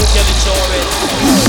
cucchia di sole